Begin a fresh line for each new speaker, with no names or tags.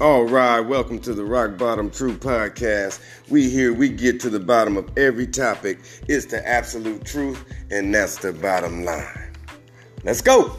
All right, welcome to the Rock Bottom True Podcast. We here, we get to the bottom of every topic. It's the absolute truth, and that's the bottom line. Let's go.